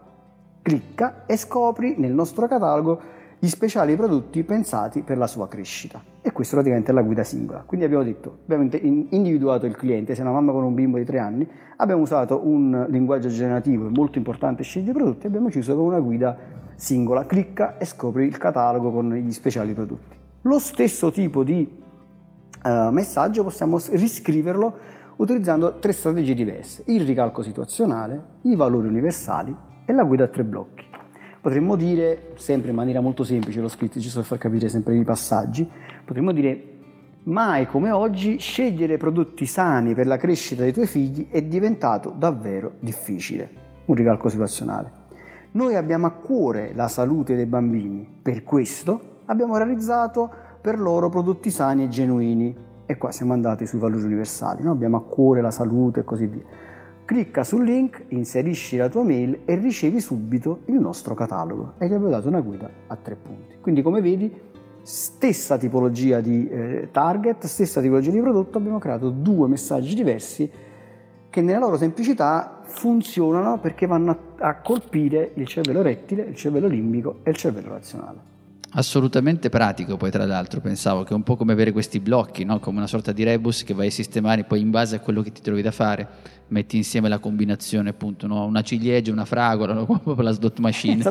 Clicca e scopri nel nostro catalogo gli speciali prodotti pensati per la sua crescita. E questa praticamente è la guida singola. Quindi abbiamo detto, abbiamo individuato il cliente, se è una mamma con un bimbo di tre anni, abbiamo usato un linguaggio generativo, molto importante scegliere i prodotti, abbiamo chiuso con una guida singola. Clicca e scopri il catalogo con gli speciali prodotti. Lo stesso tipo di uh, messaggio possiamo riscriverlo utilizzando tre strategie diverse, il ricalco situazionale, i valori universali e la guida a tre blocchi. Potremmo dire, sempre in maniera molto semplice, l'ho scritto giusto per far capire sempre i passaggi, potremmo dire mai come oggi scegliere prodotti sani per la crescita dei tuoi figli è diventato davvero difficile. Un ricalco situazionale. Noi abbiamo a cuore la salute dei bambini, per questo abbiamo realizzato per loro prodotti sani e genuini, e qua siamo andati sui valori universali, no? abbiamo a cuore la salute e così via. Clicca sul link, inserisci la tua mail e ricevi subito il nostro catalogo e ti abbiamo dato una guida a tre punti. Quindi come vedi, stessa tipologia di eh, target, stessa tipologia di prodotto, abbiamo creato due messaggi diversi che nella loro semplicità funzionano perché vanno a, a colpire il cervello rettile, il cervello limbico e il cervello razionale. Assolutamente pratico, poi tra l'altro pensavo che è un po' come avere questi blocchi, no? come una sorta di rebus che vai a sistemare poi in base a quello che ti trovi da fare, metti insieme la combinazione appunto, no? una ciliegia, una fragola, no? come la slot machine,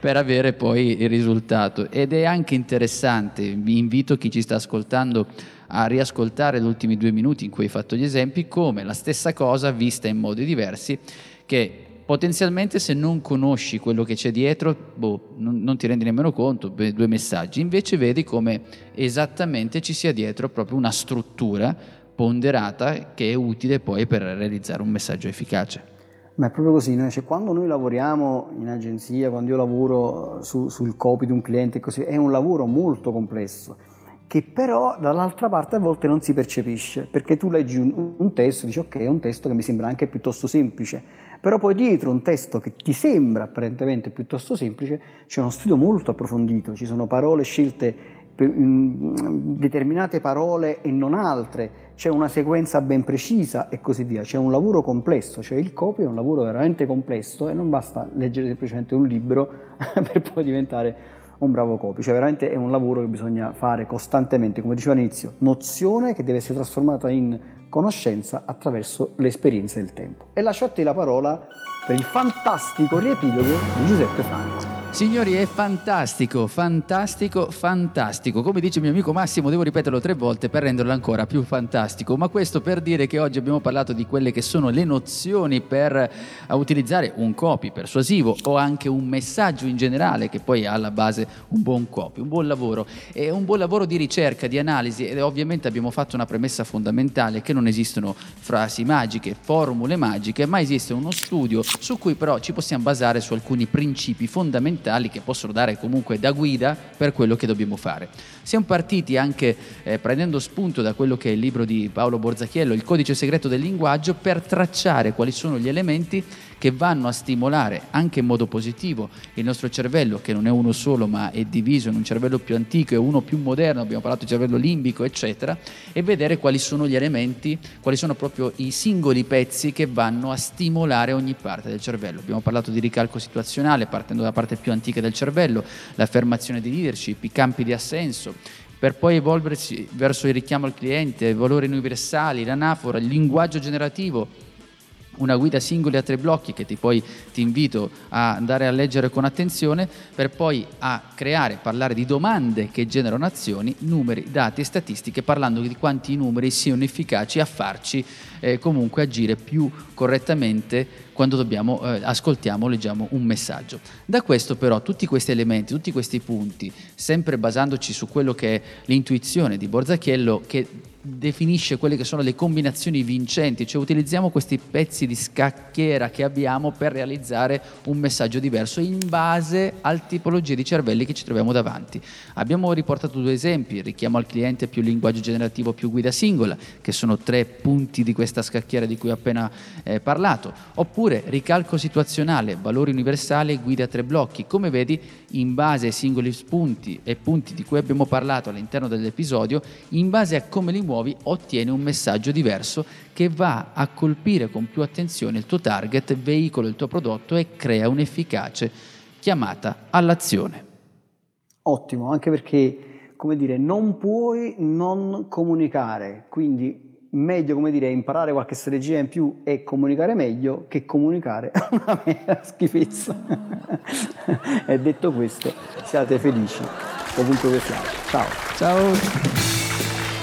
per avere poi il risultato. Ed è anche interessante, vi invito chi ci sta ascoltando a riascoltare gli ultimi due minuti in cui hai fatto gli esempi, come la stessa cosa vista in modi diversi, che potenzialmente se non conosci quello che c'è dietro, boh, non, non, ti rendi nemmeno conto, beh, due messaggi, invece vedi come esattamente ci sia dietro proprio una struttura ponderata che è utile poi per realizzare un messaggio efficace. Ma è proprio così, cioè, quando noi lavoriamo in agenzia, quando io lavoro su, sul copy di un cliente, così, è un lavoro molto complesso che però dall'altra parte a volte non si percepisce, perché tu leggi un, un testo e dici ok, è un testo che mi sembra anche piuttosto semplice, però poi dietro un testo che ti sembra apparentemente piuttosto semplice c'è uno studio molto approfondito, ci sono parole scelte determinate parole e non altre, c'è una sequenza ben precisa e così via, c'è un lavoro complesso, cioè il copy è un lavoro veramente complesso e non basta leggere semplicemente un libro per poi diventare un bravo copy, cioè veramente è un lavoro che bisogna fare costantemente, come dicevo all'inizio, nozione che deve essere trasformata in conoscenza attraverso l'esperienza del tempo. E lascio a te la parola per il fantastico riepilogo di Giuseppe Franco. Signori, è fantastico, fantastico, fantastico. Come dice mio amico Massimo, devo ripeterlo tre volte per renderlo ancora più fantastico. Ma questo per dire che oggi abbiamo parlato di quelle che sono le nozioni per eh, utilizzare un copy persuasivo o anche un messaggio in generale, che poi ha alla base un buon copy, un buon lavoro. È un buon lavoro di ricerca, di analisi ed ovviamente abbiamo fatto una premessa fondamentale che non esistono frasi magiche, formule magiche, ma esiste uno studio su cui però ci possiamo basare su alcuni principi fondamentali che possono dare comunque da guida per quello che dobbiamo fare. Siamo partiti anche eh, prendendo spunto da quello che è il libro di Paolo Borzacchiello, Il codice segreto del linguaggio, per tracciare quali sono gli elementi che vanno a stimolare anche in modo positivo il nostro cervello, che non è uno solo ma è diviso in un cervello più antico e uno più moderno, abbiamo parlato di cervello limbico, eccetera, e vedere quali sono gli elementi, quali sono proprio i singoli pezzi che vanno a stimolare ogni parte del cervello. Abbiamo parlato di ricalco situazionale partendo dalla parte più antica del cervello, l'affermazione di leadership, i campi di assenso, per poi evolversi verso il richiamo al cliente, i valori universali, l'anafora, il linguaggio generativo una guida singoli a tre blocchi che ti poi ti invito a andare a leggere con attenzione per poi a creare, parlare di domande che generano azioni, numeri, dati e statistiche parlando di quanti numeri siano efficaci a farci eh, comunque agire più correttamente quando dobbiamo, eh, ascoltiamo, leggiamo un messaggio. Da questo però tutti questi elementi, tutti questi punti, sempre basandoci su quello che è l'intuizione di Borzacchiello che definisce quelle che sono le combinazioni vincenti, cioè utilizziamo questi pezzi di scacchiera che abbiamo per realizzare un messaggio diverso in base al tipologia di cervelli che ci troviamo davanti. Abbiamo riportato due esempi, richiamo al cliente più linguaggio generativo più guida singola, che sono tre punti di questa scacchiera di cui ho appena eh, parlato, oppure ricalco situazionale, valori universali, guida a tre blocchi. Come vedi, in base ai singoli spunti e punti di cui abbiamo parlato all'interno dell'episodio, in base a come li muovi ottieni un messaggio diverso che va a colpire con più attenzione il tuo target, veicola il tuo prodotto e crea un'efficace chiamata all'azione. Ottimo, anche perché, come dire, non puoi non comunicare, quindi meglio, come dire, imparare qualche strategia in più e comunicare meglio che comunicare una mera schifezza. e detto questo, siate felici ovunque voi siate. Ciao. Ciao.